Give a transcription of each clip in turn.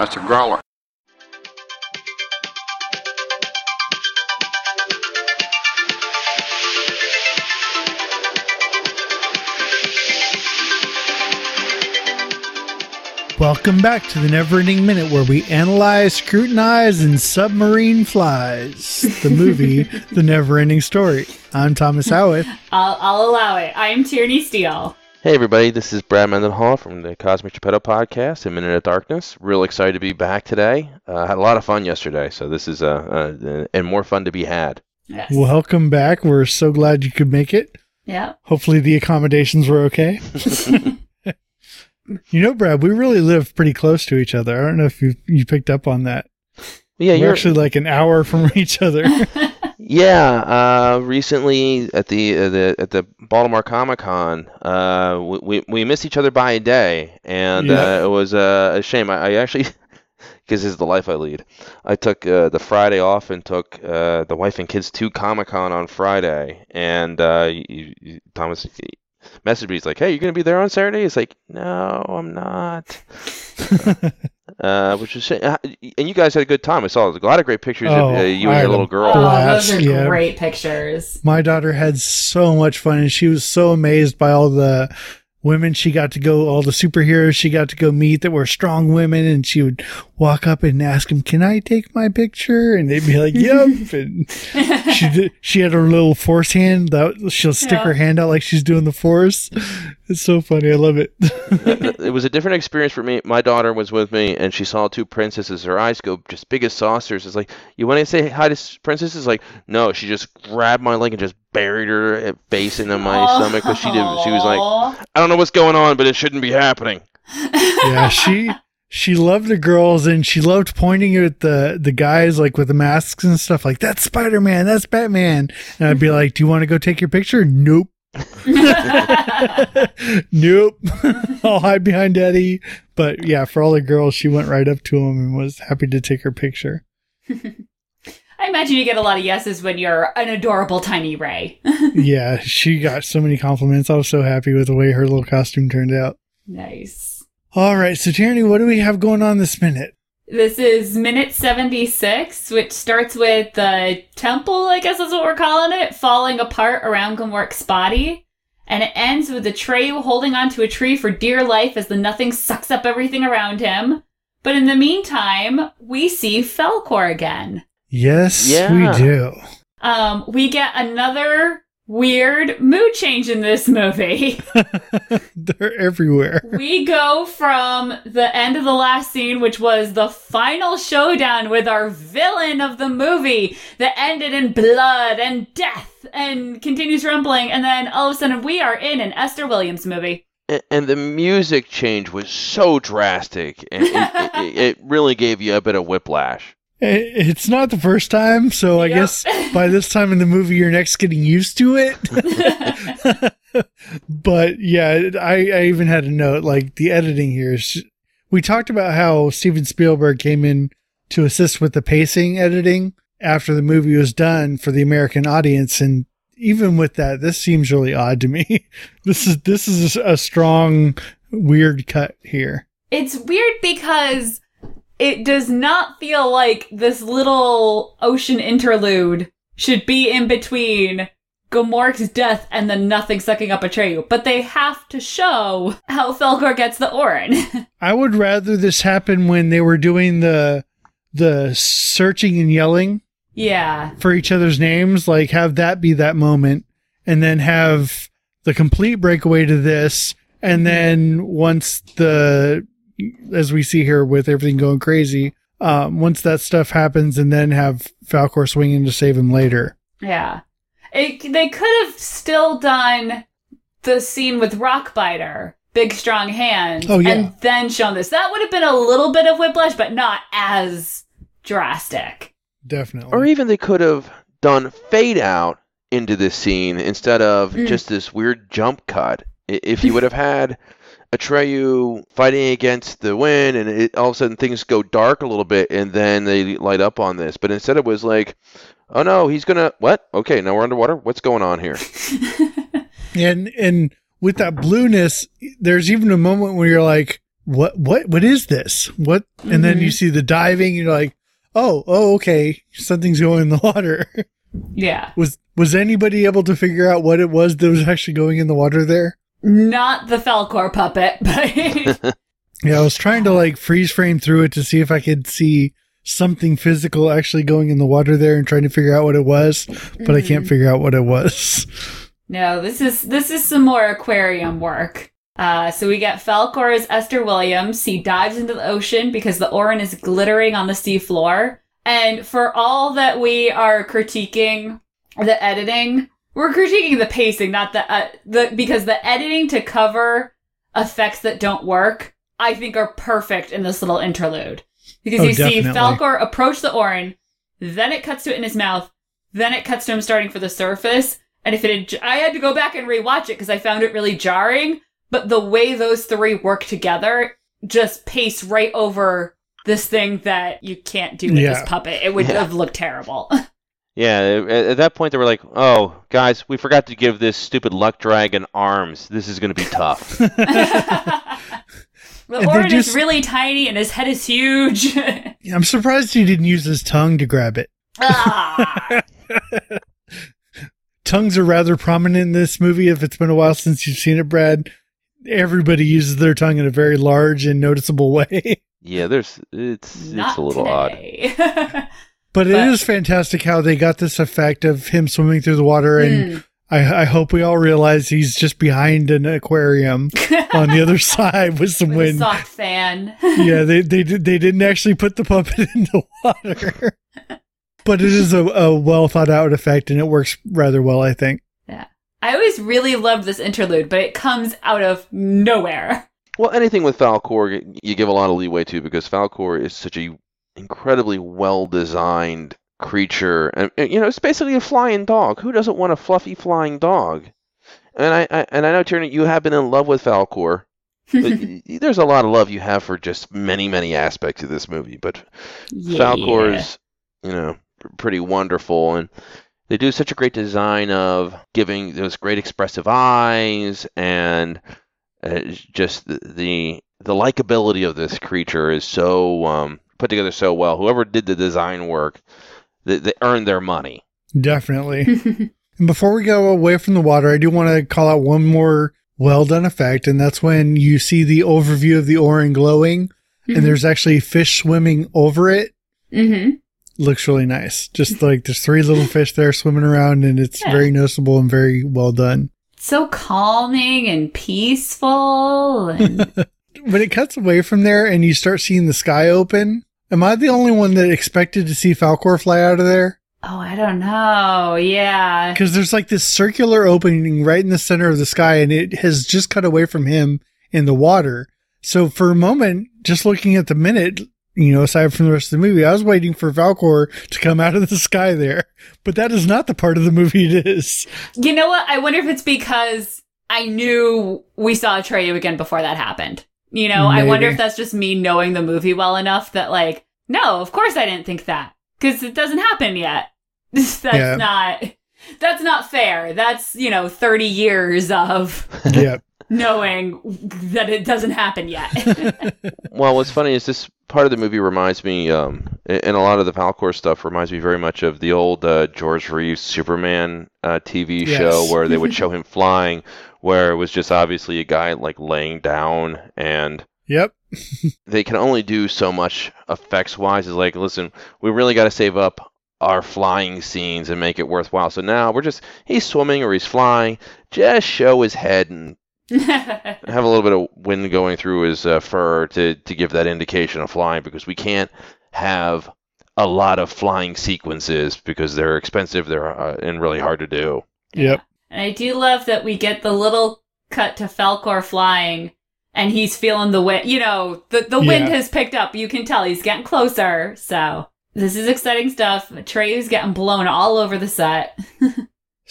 That's a growler. Welcome back to the Never Ending Minute, where we analyze, scrutinize, and submarine flies. The movie, The Never Ending Story. I'm Thomas Howitt. I'll, I'll allow it. I'm Tierney Steele. Hey everybody, this is Brad Mendenhall from the Cosmic Geppetto podcast, A Minute of Darkness. Real excited to be back today. Uh, had a lot of fun yesterday, so this is uh, uh, and more fun to be had. Yes. Welcome back. We're so glad you could make it. yeah. Hopefully, the accommodations were okay. you know, Brad, we really live pretty close to each other. I don't know if you you picked up on that. Yeah, We're you're actually like an hour from each other. yeah. Uh, recently at the uh, the at the Baltimore Comic Con, uh, we, we we missed each other by a day, and Yeah. uh, it was uh, a shame. I, I actually. Because this is the life I lead. I took uh, the Friday off and took uh, the wife and kids to Comic Con on Friday. And uh, you, you, Thomas messaged me. He's like, "Hey, you're gonna be there on Saturday?" It's like, "No, I'm not." uh, which was and you guys had a good time. I saw a lot of great pictures Oh, of uh, you I and your little girl. Oh, those are yeah. great pictures. My daughter had so much fun and she was so amazed by all the women she got to go, all the superheroes she got to go meet that were strong women. And she would walk up and ask them, Can I take my picture? And they'd be like, Yep. and she did, she had her little force hand that she'll stick Yeah. her hand out like she's doing the force. It's so funny. I love it. it was a different experience for me. My daughter was with me, and she saw two princesses. Her eyes go just big as saucers. It's like, you want to say hi to princesses? Like, no. She just grabbed my leg and just buried her eh, face into my stomach. Because she did. She was like, I don't know what's going on, but it shouldn't be happening. yeah, she she loved the girls and she loved pointing at the the guys like with the masks and stuff like that's Spider Man, that's Batman, and I'd be mm-hmm. like, "Do you want to go take your picture?" Nope, nope. I'll hide behind Eddie. But yeah, for all the girls, she went right up to him and was happy to take her picture. I imagine you get a lot of yeses when you're an adorable tiny Ray. yeah, she got so many compliments. I was so happy with the way her little costume turned out. nice. All right, so Tierney, what do we have going on this minute? This is minute 76, which starts with the temple, I guess is what we're calling it, falling apart around Gmork's body. And it ends with the Atreyu holding onto a tree for dear life as the nothing sucks up everything around him. But in the meantime, we see Falkor again. Yes, Yeah. we do. Um, we get another weird mood change in this movie. They're everywhere. we go from the end of the last scene, which was the final showdown with our villain of the movie that ended in blood and death and continues rumbling, and then all of a sudden we are in an Esther Williams movie. And, and the music change was so drastic, and it, it, it really gave you a bit of whiplash. I- It's not the first time, so I Yep. guess by this time in the movie, you're next getting used to it. but yeah, I, I even had a note like the editing here is. We talked about how Steven Spielberg came in to assist with the pacing editing after the movie was done for the American audience, and even with that, this seems really odd to me. this is this is a strong, weird cut here. It's weird because it does not feel like this little ocean interlude should be in between Gmork's death and the nothing sucking up Atreyu. But they have to show how Falkor gets the Auryn. I would rather this happen when they were doing the the searching and yelling yeah. for each other's names, like have that be that moment, and then have the complete breakaway to this, and then once the as we see here with everything going crazy, um, once that stuff happens, and then have Falkor swing in to save him later. Yeah. It, they could have still done the scene with Rockbiter, big strong hand, Oh, yeah. and then shown this. That would have been a little bit of whiplash, but not as drastic. Definitely. Or even they could have done fade out into this scene instead of Mm. just this weird jump cut. If you would have had Atreyu fighting against the wind and it, all of a sudden things go dark a little bit and then they light up on this. But instead it was like, oh no, he's gonna, what? Okay, now we're underwater? What's going on here? And and with that blueness, there's even a moment where you're like, what what what is this? What? And then you Mhm. see the diving. You're like, oh, oh, okay, something's going in the water. Yeah. was was anybody able to figure out what it was that was actually going in the water there? Not the Falkor puppet, but Yeah, I was trying to like freeze frame through it to see if I could see something physical actually going in the water there and trying to figure out what it was, but I can't figure out what it was. No, this is this is some more aquarium work. Uh, so we get Falkor as Esther Williams. He dives into the ocean because the Auryn is glittering on the seafloor. And for all that we are critiquing the editing, we're critiquing the pacing, not the uh, the because the editing to cover effects that don't work, I think are perfect in this little interlude. Because Oh, you see definitely. Falkor approach the Auryn, then it cuts to it in his mouth, then it cuts to him starting for the surface. And if it had, I had to go back and rewatch it because I found it really jarring. But the way those three work together just pace right over this thing that you can't do with Yeah. this puppet. It would Yeah. have looked terrible. Yeah, at, at that point they were like, "Oh, guys, we forgot to give this stupid luck dragon arms. This is going to be tough." the they Auryn just- is really tiny and his head is huge. I'm surprised he didn't use his tongue to grab it. ah. Tongues are rather prominent in this movie. If it's been a while since you've seen it, Brad, everybody uses their tongue in a very large and noticeable way. yeah, there's it's Not it's a little odd. Today. But it But- is fantastic how they got this effect of him swimming through the water, and Hmm. I, I hope we all realize he's just behind an aquarium on the other side with some With a wind. soft fan. yeah, they they did they didn't actually put the puppet in the water, but it is a, a well thought out effect, and it works rather well, I think. Yeah, I always really loved this interlude, but it comes out of nowhere. Well, anything with Falkor, you give a lot of leeway to because Falkor is such a incredibly well designed creature, and you know it's basically a flying dog. Who doesn't want a fluffy flying dog? And I, I and I know Tierney, you have been in love with Falkor. But y- y- there's a lot of love you have for just many, many aspects of this movie, but Falkor is, you know, pretty wonderful, and they do such a great design of giving those great expressive eyes, and uh, just the, the the likability of this creature is so um, put together so well. Whoever did the design work, they, they earned their money. Definitely. And before we go away from the water, I do want to call out one more well done effect, and that's when you see the overview of the Auryn glowing, and there's actually fish swimming over it. hmm Looks really nice. Just like there's three little fish there swimming around, and it's Yeah. very noticeable and very well done. So calming and peaceful. And When it cuts away from there and you start seeing the sky open, am I the only one that expected to see Falkor fly out of there? oh, I don't know. Yeah. Because there's like this circular opening right in the center of the sky, and it has just cut away from him in the water. So for a moment, just looking at the minute, you know, aside from the rest of the movie, I was waiting for Falkor to come out of the sky there. But that is not the part of the movie it is. You know what? I wonder if it's because I knew we saw Atreyu again before that happened. You know, I wonder if that's just me knowing the movie well enough that, like, no, of course I didn't think that because it doesn't happen yet. that's Yeah. not. That's not fair. That's, you know, 30 years of yeah. knowing that it doesn't happen yet. Well, what's funny is this part of the movie reminds me, um, and a lot of the Falkor stuff reminds me very much of the old uh, George Reeves Superman uh, TV Yes. show where they would show him flying, where it was just obviously a guy like laying down, and Yep. they can only do so much effects wise. Is like, listen, we really got to save up our flying scenes and make it worthwhile. So now we're just he's swimming or he's flying, just show his head and have a little bit of wind going through his uh, fur to to give that indication of flying because we can't have a lot of flying sequences because they're expensive they're uh, and really hard to do Yep. And I do love that we get the little cut to Falkor flying and he's feeling the wind. You know, the, the wind has picked up. You can tell he's getting closer. So this is exciting stuff. Trey's getting blown all over the set.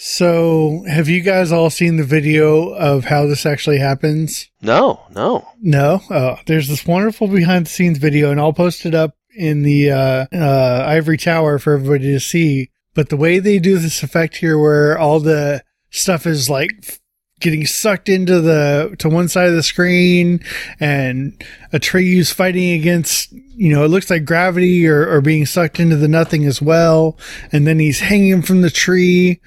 So have you guys all seen the video of how this actually happens? no no No. Oh, there's this wonderful behind the scenes video, and I'll post it up in the uh, uh, ivory tower for everybody to see. But the way they do this effect here, where all the stuff is like getting sucked into the to one side of the screen and a tree. Atreyu's fighting against you know it looks like gravity or, or being sucked into the nothing as well. And then he's hanging from the tree.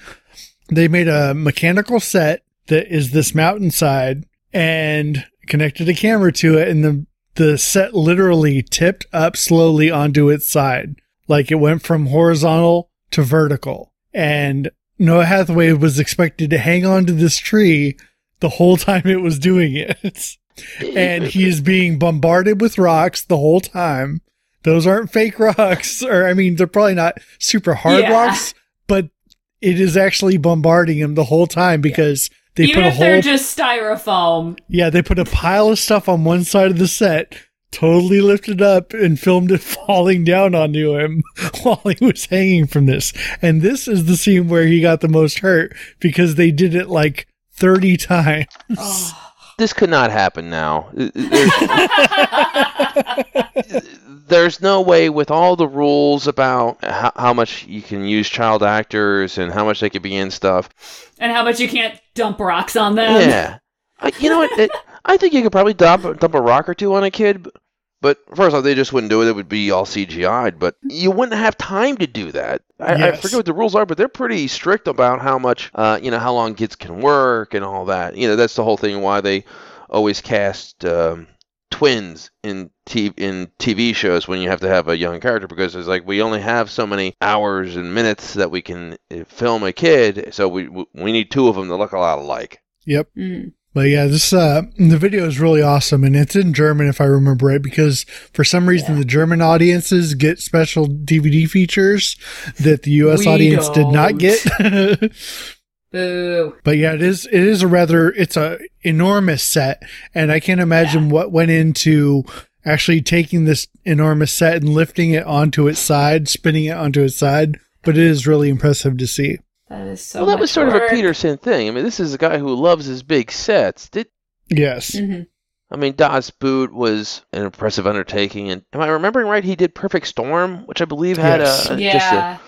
They made a mechanical set that is this mountainside and connected a camera to it. And the the set literally tipped up slowly onto its side. Like it went from horizontal to vertical. And Noah Hathaway was expected to hang on to this tree the whole time it was doing it. and he is being bombarded with rocks the whole time. Those aren't fake rocks, or I mean, they're probably not super hard Yeah. rocks, but it is actually bombarding him the whole time because they Even put a if they're just styrofoam. yeah, they put a pile of stuff on one side of the set, totally lifted up and filmed it falling down onto him while he was hanging from this. And this is the scene where he got the most hurt because they did it like 30 times. Oh. This could not happen now. There's, there's no way with all the rules about how, how much you can use child actors and how much they could be in stuff. and how much you can't dump rocks on them. Yeah, I, you know what? It, I think you could probably dump dump a rock or two on a kid, but, but first off, they just wouldn't do it. It would be all CGI'd, but you wouldn't have time to do that. I, I forget what the rules are, but they're pretty strict about how much, uh, you know, how long kids can work and all that. You know, that's the whole thing why they always cast um, twins in t- in TV shows when you have to have a young character because it's like we only have so many hours and minutes that we can uh, film a kid, so we we need two of them that look a lot alike. Yep. Mm. But yeah, this uh the video is really awesome and it's in German if I remember right because for some reason Yeah. the German audiences get special DVD features that the US We audience did not don't. get. Boo. but yeah, it is it is a rather it's a enormous set and I can't imagine what went into actually taking this enormous set and lifting it onto its side, spinning it onto its side, but it is really impressive to see. That is so well, that was much sort of a. Petersen thing. I mean, this is a guy who loves his big sets. Did Yes. Mhm. I mean, Das Boot was an impressive undertaking, and am I remembering right? He did Perfect Storm, which I believe had Yes. a, just a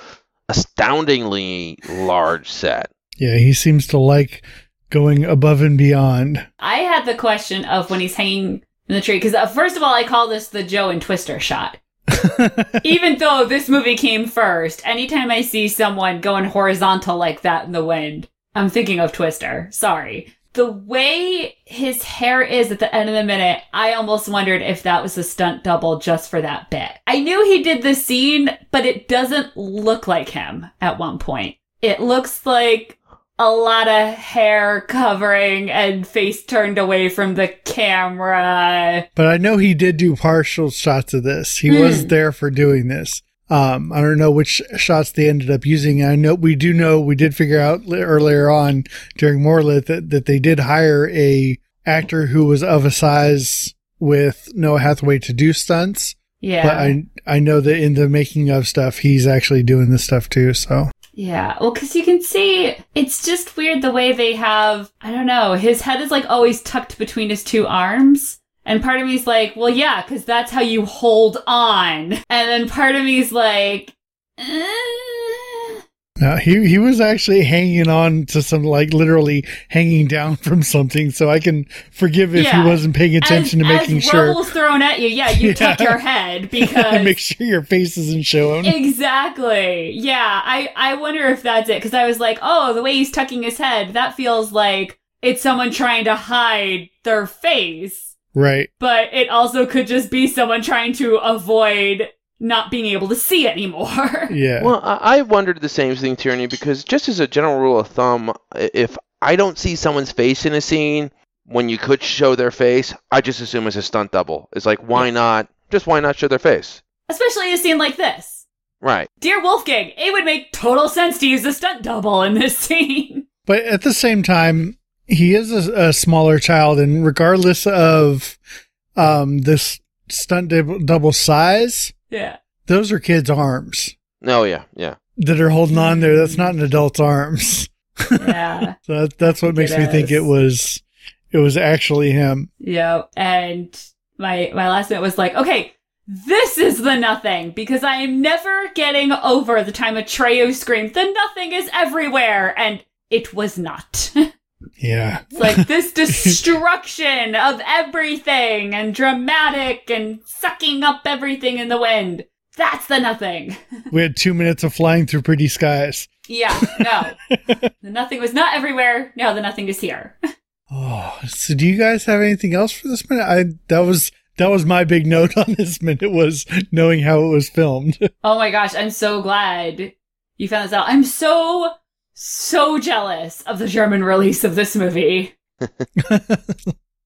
astoundingly large set. Yeah, he seems to like going above and beyond. I had the question of when he's hanging in the tree because uh, first of all, I call this the Joe and Twister shot. Even though this movie came first, anytime I see someone going horizontal like that in the wind, I'm thinking of Twister. Sorry. The way his hair is at the end of the minute, I almost wondered if that was a stunt double just for that bit. I knew he did the scene, but it doesn't look like him at one point. It looks like a lot of hair covering and face turned away from the camera. But I know he did do partial shots of this. He Hmm. was there for doing this. Um, I don't know which shots they ended up using. I know we do know we did figure out earlier on during Morlith that, that they did hire a actor who was of a size with Noah Hathaway to do stunts. Yeah. But I I know that in the making of stuff, he's actually doing this stuff too. So Yeah, well, because you can see it's just weird the way they have. I don't know. His head is like always tucked between his two arms. And part of me's like, well, yeah, because that's how you hold on. And then part of me's like, eh. Uh, he he was actually hanging on to some like literally hanging down from something. So I can forgive if Yeah. he wasn't paying attention as, to making as sure. rubble's thrown at you, yeah, you tuck your head because make sure your face isn't showing. Exactly. Yeah, I I wonder if that's it because I was like, oh, the way he's tucking his head, that feels like it's someone trying to hide their face, right. but it also could just be someone trying to avoid not being able to see anymore. Yeah. Well, I, I wondered the same thing, Tierney, because just as a general rule of thumb, if I don't see someone's face in a scene when you could show their face, I just assume it's a stunt double. It's like, why not? Just why not show their face? Especially a scene like this. Right. Dear Wolfgang, it would make total sense to use a stunt double in this scene. But at the same time, he is a, a smaller child, and regardless of um, this stunt double size, Yeah. those are kids' arms No, yeah, yeah. that are holding on there. That's not an adult's arms. Yeah. So that, that's what It makes me think it was it was actually him. Yep. And my my last note was like, okay, this is the nothing because I am never getting over the time Atreyu screamed, "The nothing is everywhere," and it was not. Yeah. It's like this destruction of everything and dramatic and sucking up everything in the wind. That's the nothing. We had two minutes of flying through pretty skies. Yeah, no. the nothing was not everywhere. Now the nothing is here. Oh, so do you guys have anything else for this minute? I that was that was my big note on this minute was knowing how it was filmed. Oh my gosh, I'm so glad you found this out. I'm so, so jealous of the German release of this movie.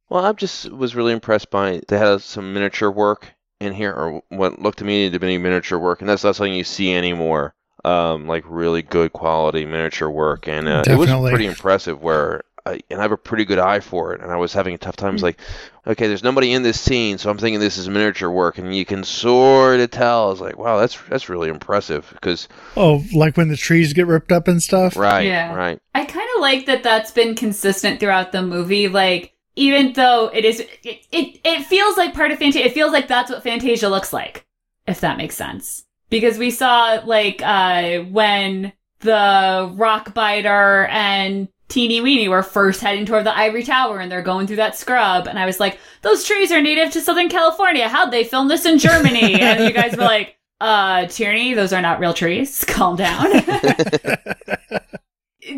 Well, I just was really impressed by they had some miniature work in here, or what looked to me to be miniature work, and that's not something you see anymore. Um, like really good quality miniature work, and uh, it was pretty impressive. Where I, and I have a pretty good eye for it, and I was having a tough time. It's like, okay, there's nobody in this scene, so I'm thinking this is miniature work, and you can sort of tell. I was like, wow, that's that's really impressive because oh, like when the trees get ripped up and stuff. right, Yeah. right, I kind of like that that's been consistent throughout the movie. Like, even though it is, it, it, it feels like part of Fantasia. It feels like that's what Fantasia looks like, if that makes sense. Because we saw, like, uh, when the rock biter and Teeny Weeny were first heading toward the Ivory Tower and they're going through that scrub. And I was like, those trees are native to Southern California. How'd they film this in Germany? and you guys were like, uh, Tierney, those are not real trees. Calm down.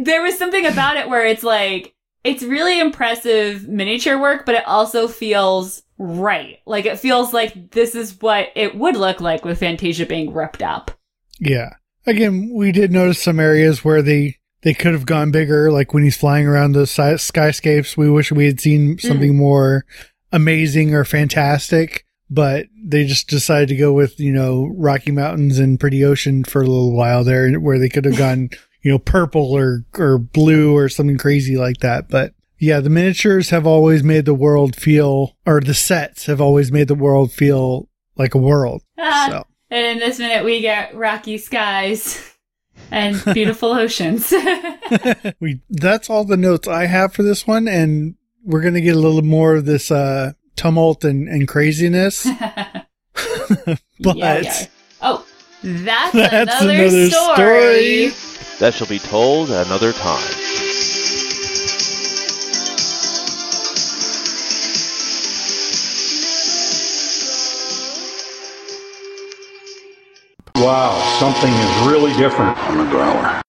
there was something about it where it's like it's really impressive miniature work, but it also feels right. Like it feels like this is what it would look like with Fantasia being ripped up. Yeah. Again, we did notice some areas where they they could have gone bigger, like when he's flying around the sky- skyscapes. We wish we had seen something more amazing or fantastic, but they just decided to go with you know Rocky Mountains and Pretty Ocean for a little while there, where they could have gone you know purple or or blue or something crazy like that. But yeah, the miniatures have always made the world feel, or the sets have always made the world feel like a world. Ah, So. And in this minute, we get rocky skies and beautiful oceans. we that's all the notes I have for this one, and we're gonna get a little more of this uh tumult and, and craziness. but Yeah, yeah. Oh, that's, That's another, another story. story. that shall be told another time. Wow, something is really different. on the growler.